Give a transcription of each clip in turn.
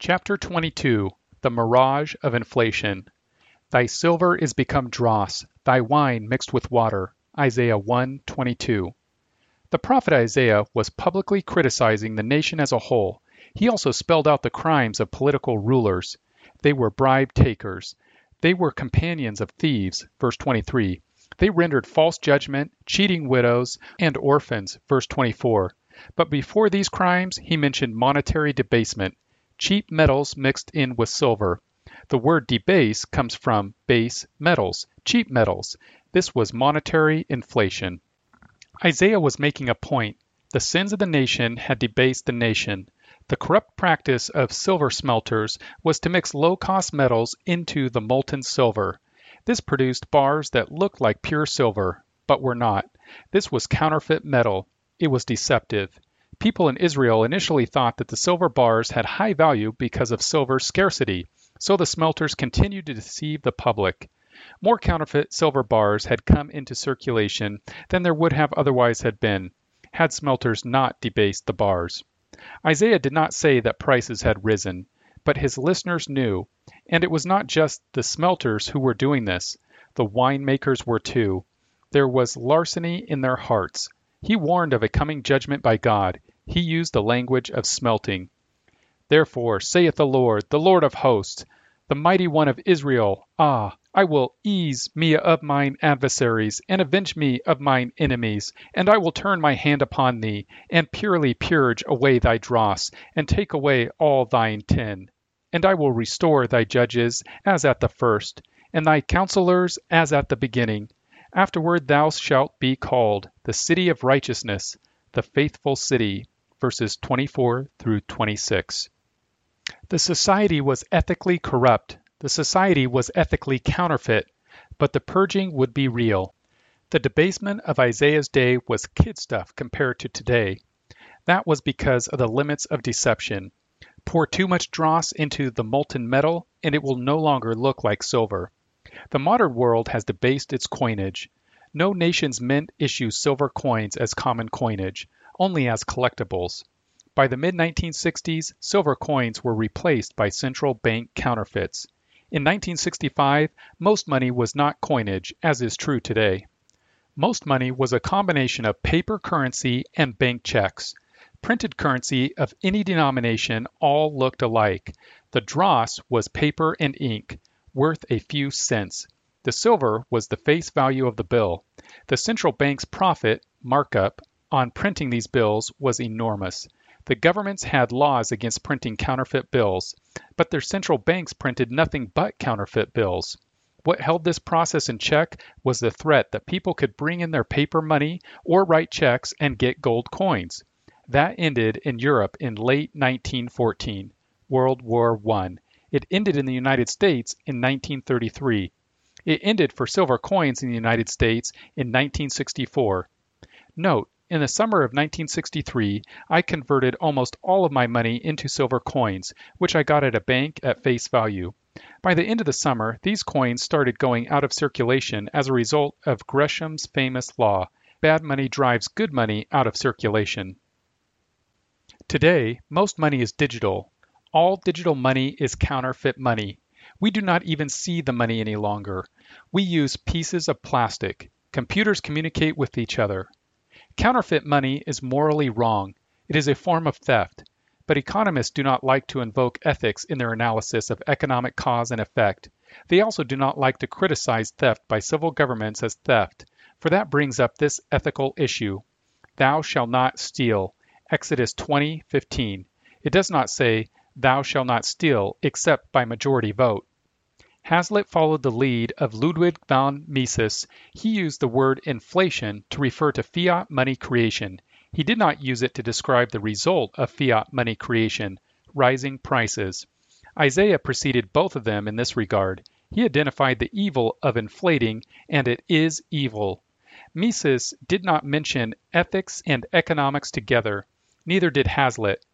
Chapter 22 The Mirage of Inflation. Thy silver is become dross, thy wine mixed with water. Isaiah 1:22. The prophet Isaiah was publicly criticizing the nation as a whole. He also spelled out the crimes of political rulers. They were bribe takers. They were companions of thieves, verse 23. They rendered false judgment, cheating widows and orphans, verse 24. But before these crimes, he mentioned monetary debasement, cheap metals mixed in with silver. The word debase comes from base metals, cheap metals. This was monetary inflation. Isaiah was making a point. The sins of the nation had debased the nation. The corrupt practice of silver smelters was to mix low cost metals into the molten silver. This produced bars that looked like pure silver, but were not. This was counterfeit metal. It was deceptive. People in Israel initially thought that the silver bars had high value because of silver scarcity, so the smelters continued to deceive the public. More counterfeit silver bars had come into circulation than there would have otherwise had been, had smelters not debased the bars. Isaiah did not say that prices had risen, but his listeners knew, and it was not just the smelters who were doing this. The winemakers were too. There was larceny in their hearts. He warned of a coming judgment by God. He used the language of smelting. Therefore, saith the Lord, the Lord of hosts, the mighty one of Israel, Ah, I will ease me of mine adversaries, and avenge me of mine enemies, and I will turn my hand upon thee, and purely purge away thy dross, and take away all thine tin. And I will restore thy judges as at the first, and thy counselors as at the beginning. Afterward thou shalt be called the city of righteousness, the faithful city. Verses 24 through 26. The society was ethically corrupt. The society was ethically counterfeit, but the purging would be real. The debasement of Isaiah's day was kid stuff compared to today. That was because of the limits of deception. Pour too much dross into the molten metal, and it will no longer look like silver. The modern world has debased its coinage. No nation's mint issues silver coins as common coinage, only as collectibles. By the mid 1960s, silver coins were replaced by central bank counterfeits. In 1965, most money was not coinage, as is true today. Most money was a combination of paper currency and bank checks. Printed currency of any denomination all looked alike. The dross was paper and ink, worth a few cents. The silver was the face value of the bill. The central bank's profit, markup, on printing these bills was enormous. The governments had laws against printing counterfeit bills, but their central banks printed nothing but counterfeit bills. What held this process in check was the threat that people could bring in their paper money or write checks and get gold coins. That ended in Europe in late 1914, World War I. It ended in the United States in 1933. It ended for silver coins in the United States in 1964. Note, in the summer of 1963, I converted almost all of my money into silver coins, which I got at a bank at face value. By the end of the summer, these coins started going out of circulation as a result of Gresham's famous law bad money drives good money out of circulation. Today, most money is digital. All digital money is counterfeit money. We do not even see the money any longer. We use pieces of plastic. Computers communicate with each other. Counterfeit money is morally wrong. It is a form of theft. But economists do not like to invoke ethics in their analysis of economic cause and effect. They also do not like to criticize theft by civil governments as theft, for that brings up this ethical issue. Thou shalt not steal. Exodus 20:15. It does not say, Thou shalt not steal, except by majority vote. Hazlitt followed the lead of Ludwig von Mises. He used the word inflation to refer to fiat money creation. He did not use it to describe the result of fiat money creation, rising prices. Isaiah preceded both of them in this regard. He identified the evil of inflating, and it is evil. Mises did not mention ethics and economics together. Neither did Hazlitt.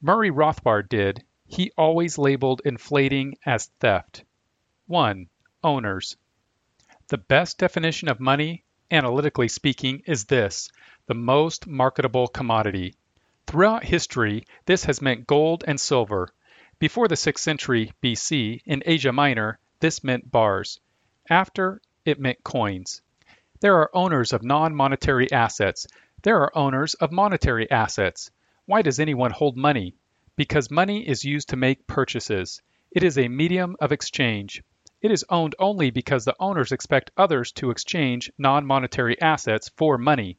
Murray Rothbard did. He always labeled inflating as theft. 1. Owners. The best definition of money, analytically speaking, is this the most marketable commodity. Throughout history, this has meant gold and silver. Before the 6th century BC, in Asia Minor, this meant bars. After, it meant coins. There are owners of non monetary assets. There are owners of monetary assets. Why does anyone hold money? Because money is used to make purchases. It is a medium of exchange. It is owned only because the owners expect others to exchange non monetary assets for money.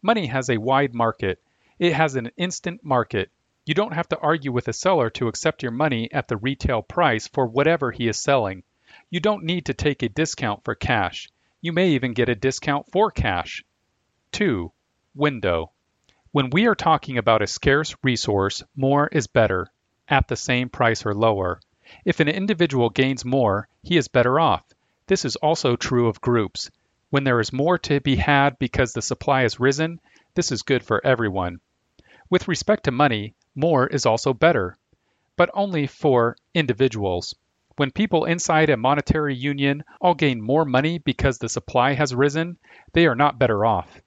Money has a wide market. It has an instant market. You don't have to argue with a seller to accept your money at the retail price for whatever he is selling. You don't need to take a discount for cash. You may even get a discount for cash. 2. Window. When we are talking about a scarce resource, more is better, at the same price or lower. If an individual gains more, he is better off. This is also true of groups. When there is more to be had because the supply has risen, this is good for everyone. With respect to money, more is also better, but only for individuals. When people inside a monetary union all gain more money because the supply has risen, they are not better off.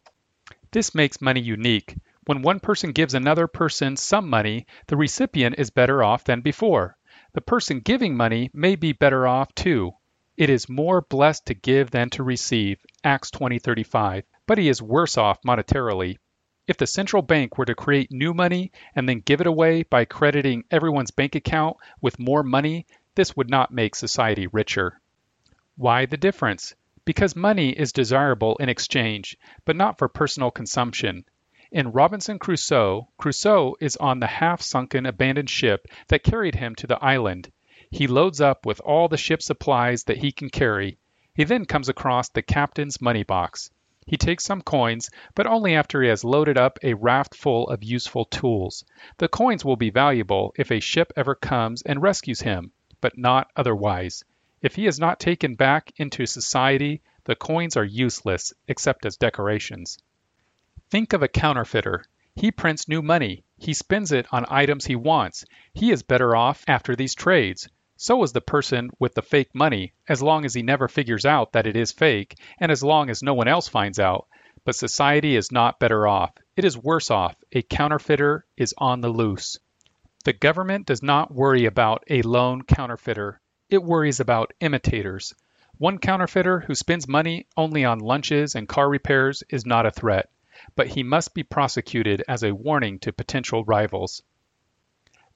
This makes money unique. When one person gives another person some money, the recipient is better off than before. The person giving money may be better off too. It is more blessed to give than to receive, Acts 20:35, but he is worse off monetarily. If the central bank were to create new money and then give it away by crediting everyone's bank account with more money, this would not make society richer. Why the difference? Because money is desirable in exchange, but not for personal consumption. In Robinson Crusoe, Crusoe is on the half sunken abandoned ship that carried him to the island. He loads up with all the ship's supplies that he can carry. He then comes across the captain's money box. He takes some coins, but only after he has loaded up a raft full of useful tools. The coins will be valuable if a ship ever comes and rescues him, but not otherwise. If he is not taken back into society, the coins are useless except as decorations. Think of a counterfeiter. He prints new money. He spends it on items he wants. He is better off after these trades. So is the person with the fake money, as long as he never figures out that it is fake, and as long as no one else finds out. But society is not better off. It is worse off. A counterfeiter is on the loose. The government does not worry about a lone counterfeiter. It worries about imitators. One counterfeiter who spends money only on lunches and car repairs is not a threat, but he must be prosecuted as a warning to potential rivals.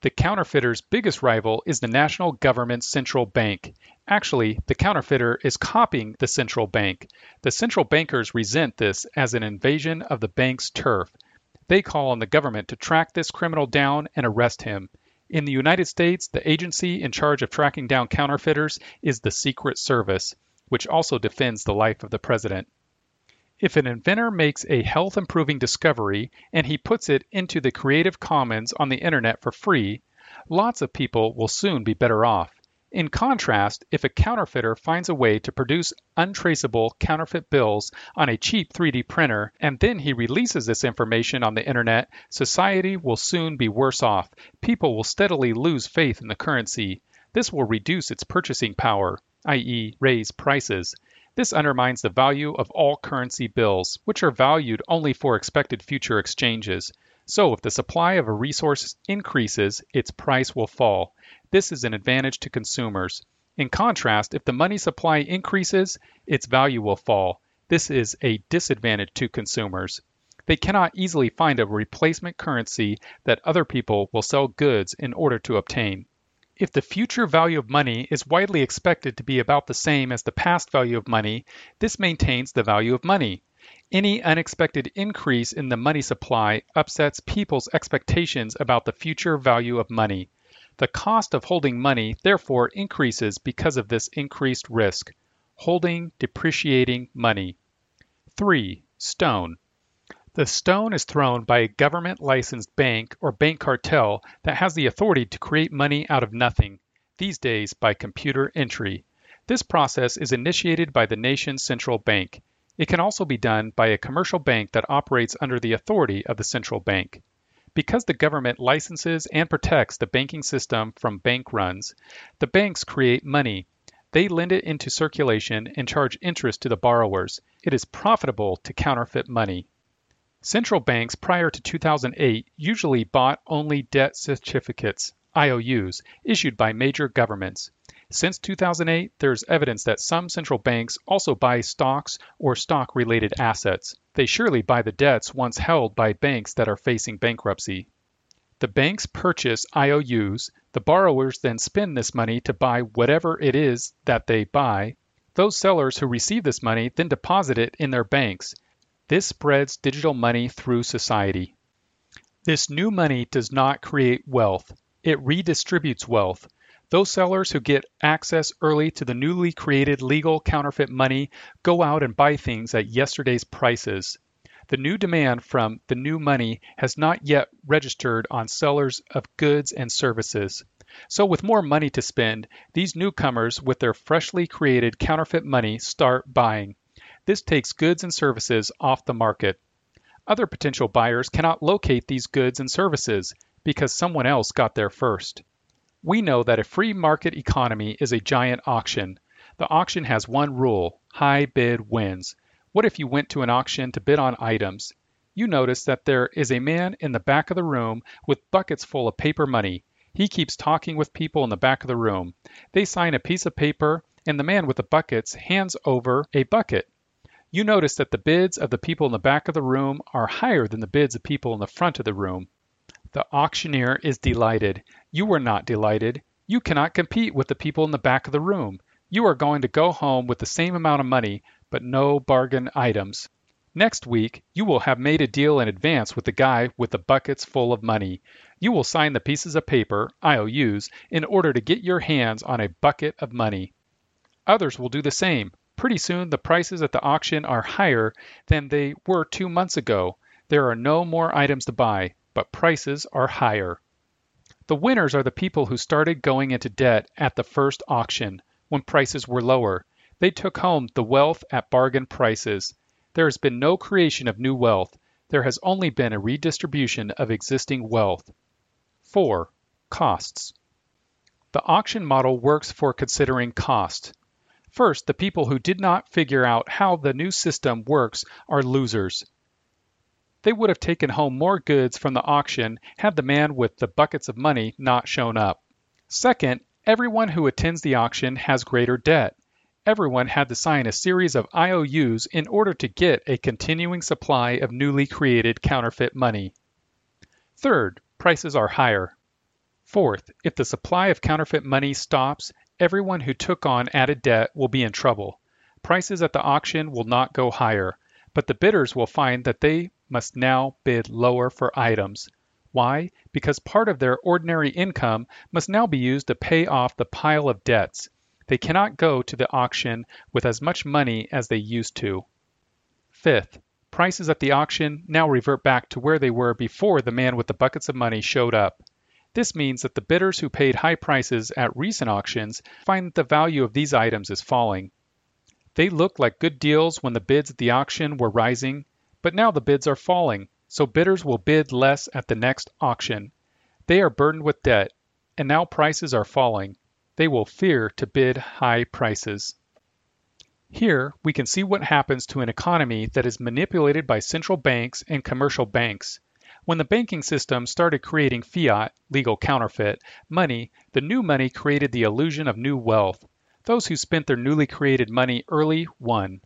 The counterfeiter's biggest rival is the national government central bank. Actually, the counterfeiter is copying the central bank. The central bankers resent this as an invasion of the bank's turf. They call on the government to track this criminal down and arrest him. In the United States, the agency in charge of tracking down counterfeiters is the Secret Service, which also defends the life of the president. If an inventor makes a health improving discovery and he puts it into the Creative Commons on the internet for free, lots of people will soon be better off. In contrast, if a counterfeiter finds a way to produce untraceable counterfeit bills on a cheap 3D printer and then he releases this information on the internet, society will soon be worse off. People will steadily lose faith in the currency. This will reduce its purchasing power, i.e., raise prices. This undermines the value of all currency bills, which are valued only for expected future exchanges. So if the supply of a resource increases, its price will fall. This is an advantage to consumers. In contrast, if the money supply increases, its value will fall. This is a disadvantage to consumers. They cannot easily find a replacement currency that other people will sell goods in order to obtain. If the future value of money is widely expected to be about the same as the past value of money, this maintains the value of money. Any unexpected increase in the money supply upsets people's expectations about the future value of money. The cost of holding money therefore increases because of this increased risk. Holding depreciating money. 3. Stone. The stone is thrown by a government licensed bank or bank cartel that has the authority to create money out of nothing, these days by computer entry. This process is initiated by the nation's central bank. It can also be done by a commercial bank that operates under the authority of the central bank. Because the government licenses and protects the banking system from bank runs, the banks create money. They lend it into circulation and charge interest to the borrowers. It is profitable to counterfeit money. Central banks prior to 2008 usually bought only debt certificates, IOUs, issued by major governments. Since 2008, there's evidence that some central banks also buy stocks or stock related assets. They surely buy the debts once held by banks that are facing bankruptcy. The banks purchase IOUs, the borrowers then spend this money to buy whatever it is that they buy. Those sellers who receive this money then deposit it in their banks. This spreads digital money through society. This new money does not create wealth, it redistributes wealth. Those sellers who get access early to the newly created legal counterfeit money go out and buy things at yesterday's prices. The new demand from the new money has not yet registered on sellers of goods and services. So, with more money to spend, these newcomers with their freshly created counterfeit money start buying. This takes goods and services off the market. Other potential buyers cannot locate these goods and services because someone else got there first. We know that a free market economy is a giant auction. The auction has one rule high bid wins. What if you went to an auction to bid on items? You notice that there is a man in the back of the room with buckets full of paper money. He keeps talking with people in the back of the room. They sign a piece of paper, and the man with the buckets hands over a bucket. You notice that the bids of the people in the back of the room are higher than the bids of people in the front of the room. The auctioneer is delighted. You are not delighted. You cannot compete with the people in the back of the room. You are going to go home with the same amount of money, but no bargain items. Next week, you will have made a deal in advance with the guy with the buckets full of money. You will sign the pieces of paper, IOUs, in order to get your hands on a bucket of money. Others will do the same. Pretty soon, the prices at the auction are higher than they were two months ago. There are no more items to buy but prices are higher. The winners are the people who started going into debt at the first auction when prices were lower. They took home the wealth at bargain prices. There has been no creation of new wealth. There has only been a redistribution of existing wealth. 4. Costs. The auction model works for considering cost. First, the people who did not figure out how the new system works are losers. They would have taken home more goods from the auction had the man with the buckets of money not shown up. Second, everyone who attends the auction has greater debt. Everyone had to sign a series of IOUs in order to get a continuing supply of newly created counterfeit money. Third, prices are higher. Fourth, if the supply of counterfeit money stops, everyone who took on added debt will be in trouble. Prices at the auction will not go higher, but the bidders will find that they must now bid lower for items. Why? Because part of their ordinary income must now be used to pay off the pile of debts. They cannot go to the auction with as much money as they used to. Fifth, prices at the auction now revert back to where they were before the man with the buckets of money showed up. This means that the bidders who paid high prices at recent auctions find that the value of these items is falling. They looked like good deals when the bids at the auction were rising, but now the bids are falling, so bidders will bid less at the next auction. They are burdened with debt, and now prices are falling. They will fear to bid high prices. Here, we can see what happens to an economy that is manipulated by central banks and commercial banks. When the banking system started creating fiat, legal counterfeit, money, the new money created the illusion of new wealth. Those who spent their newly created money early won.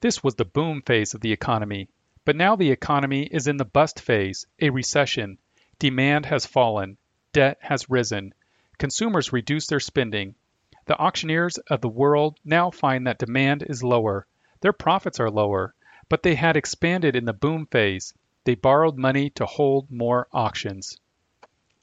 This was the boom phase of the economy. But now the economy is in the bust phase, a recession. Demand has fallen. Debt has risen. Consumers reduce their spending. The auctioneers of the world now find that demand is lower. Their profits are lower, but they had expanded in the boom phase. They borrowed money to hold more auctions.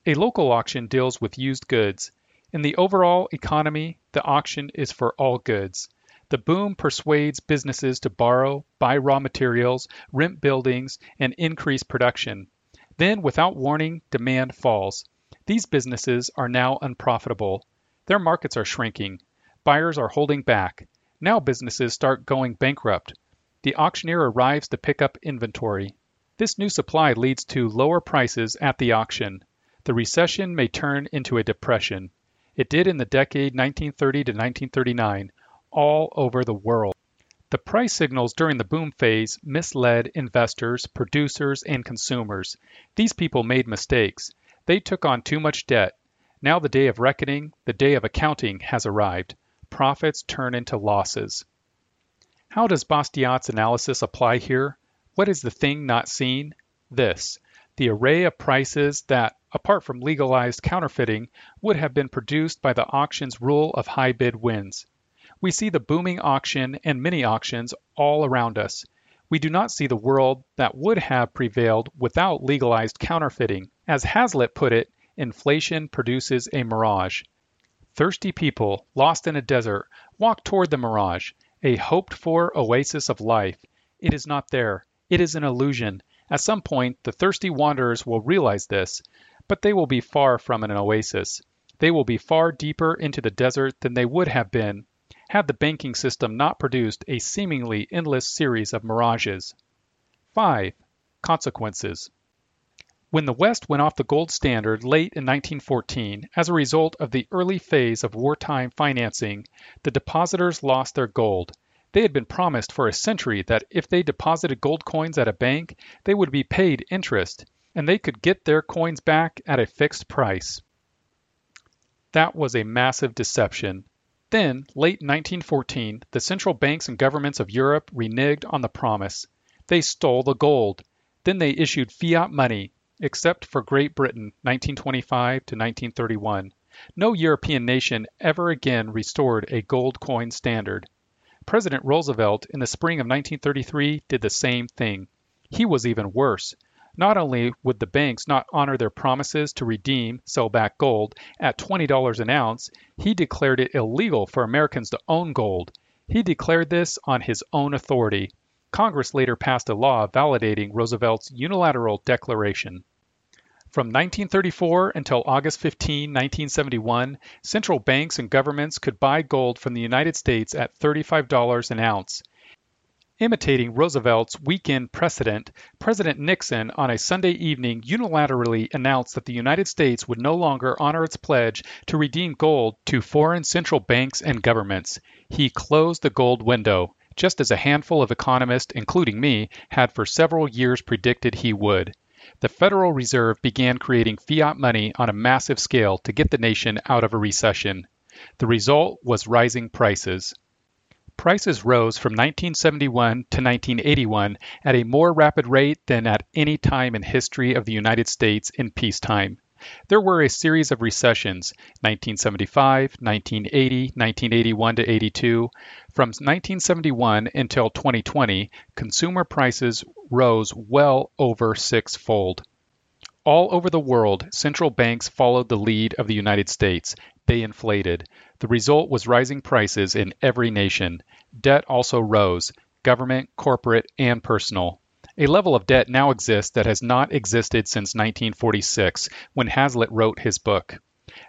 A local auction deals with used goods. In the overall economy, the auction is for all goods. The boom persuades businesses to borrow, buy raw materials, rent buildings, and increase production. Then, without warning, demand falls. These businesses are now unprofitable. Their markets are shrinking. Buyers are holding back. Now businesses start going bankrupt. The auctioneer arrives to pick up inventory. This new supply leads to lower prices at the auction. The recession may turn into a depression. It did in the decade 1930 to 1939 all over the world. The price signals during the boom phase misled investors, producers, and consumers. These people made mistakes. They took on too much debt. Now the day of reckoning, the day of accounting has arrived. Profits turn into losses. How does Bastiat's analysis apply here? What is the thing not seen? This the array of prices that, apart from legalized counterfeiting, would have been produced by the auction's rule of high bid wins. We see the booming auction and mini auctions all around us. We do not see the world that would have prevailed without legalized counterfeiting. As Hazlitt put it, inflation produces a mirage. Thirsty people, lost in a desert, walk toward the mirage, a hoped for oasis of life. It is not there. It is an illusion. At some point, the thirsty wanderers will realize this, but they will be far from an oasis. They will be far deeper into the desert than they would have been had the banking system not produced a seemingly endless series of mirages. 5. Consequences. When the West went off the gold standard late in 1914 as a result of the early phase of wartime financing, the depositors lost their gold they had been promised for a century that if they deposited gold coins at a bank, they would be paid interest, and they could get their coins back at a fixed price. That was a massive deception. Then, late 1914, the central banks and governments of Europe reneged on the promise. They stole the gold. Then they issued fiat money, except for Great Britain, 1925 to 1931. No European nation ever again restored a gold coin standard. President Roosevelt in the spring of 1933 did the same thing. He was even worse. Not only would the banks not honor their promises to redeem sell back gold at $20 an ounce, he declared it illegal for Americans to own gold. He declared this on his own authority. Congress later passed a law validating Roosevelt's unilateral declaration. From 1934 until August 15, 1971, central banks and governments could buy gold from the United States at $35 an ounce. Imitating Roosevelt's weekend precedent, President Nixon on a Sunday evening unilaterally announced that the United States would no longer honor its pledge to redeem gold to foreign central banks and governments. He closed the gold window, just as a handful of economists, including me, had for several years predicted he would the Federal Reserve began creating fiat money on a massive scale to get the nation out of a recession. The result was rising prices. Prices rose from 1971 to 1981 at a more rapid rate than at any time in history of the United States in peacetime. There were a series of recessions 1975, 1980, 1981 to 82. From 1971 until 2020, consumer prices rose well over sixfold. All over the world, central banks followed the lead of the United States. They inflated. The result was rising prices in every nation. Debt also rose government, corporate, and personal. A level of debt now exists that has not existed since 1946, when Hazlitt wrote his book.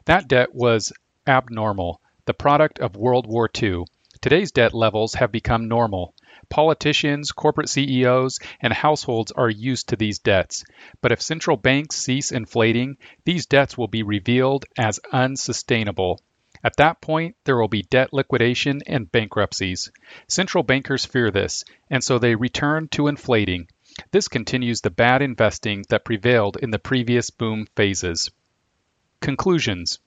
That debt was abnormal, the product of World War II. Today's debt levels have become normal. Politicians, corporate CEOs, and households are used to these debts. But if central banks cease inflating, these debts will be revealed as unsustainable. At that point, there will be debt liquidation and bankruptcies. Central bankers fear this, and so they return to inflating. This continues the bad investing that prevailed in the previous boom phases. Conclusions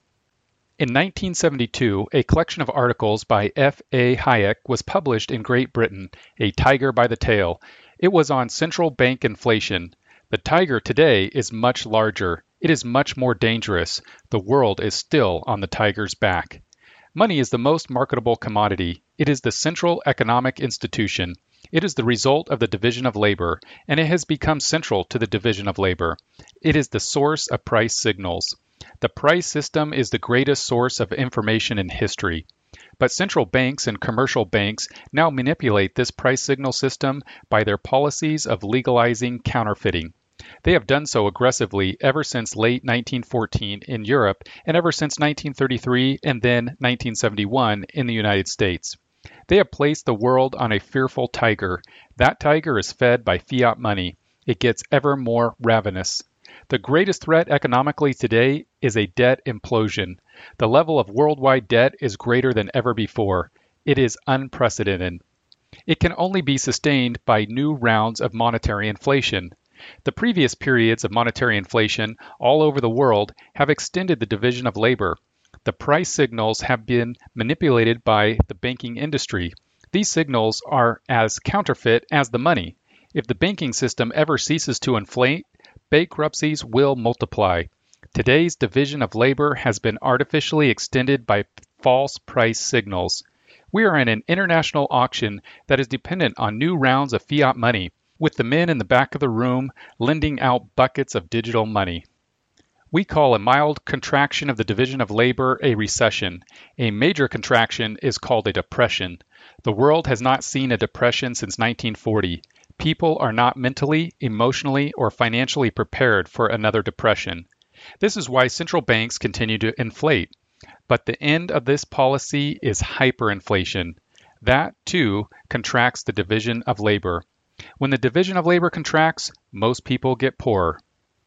In 1972, a collection of articles by F. A. Hayek was published in Great Britain, A Tiger by the Tail. It was on central bank inflation. The tiger today is much larger. It is much more dangerous. The world is still on the tiger's back. Money is the most marketable commodity. It is the central economic institution. It is the result of the division of labor, and it has become central to the division of labor. It is the source of price signals. The price system is the greatest source of information in history. But central banks and commercial banks now manipulate this price signal system by their policies of legalizing counterfeiting. They have done so aggressively ever since late 1914 in Europe and ever since 1933 and then 1971 in the United States. They have placed the world on a fearful tiger. That tiger is fed by fiat money. It gets ever more ravenous. The greatest threat economically today is a debt implosion. The level of worldwide debt is greater than ever before. It is unprecedented. It can only be sustained by new rounds of monetary inflation. The previous periods of monetary inflation all over the world have extended the division of labor. The price signals have been manipulated by the banking industry. These signals are as counterfeit as the money. If the banking system ever ceases to inflate, bankruptcies will multiply. Today's division of labor has been artificially extended by false price signals. We are in an international auction that is dependent on new rounds of fiat money, with the men in the back of the room lending out buckets of digital money. We call a mild contraction of the division of labor a recession. A major contraction is called a depression. The world has not seen a depression since 1940. People are not mentally, emotionally, or financially prepared for another depression. This is why central banks continue to inflate. But the end of this policy is hyperinflation. That, too, contracts the division of labor. When the division of labor contracts, most people get poorer.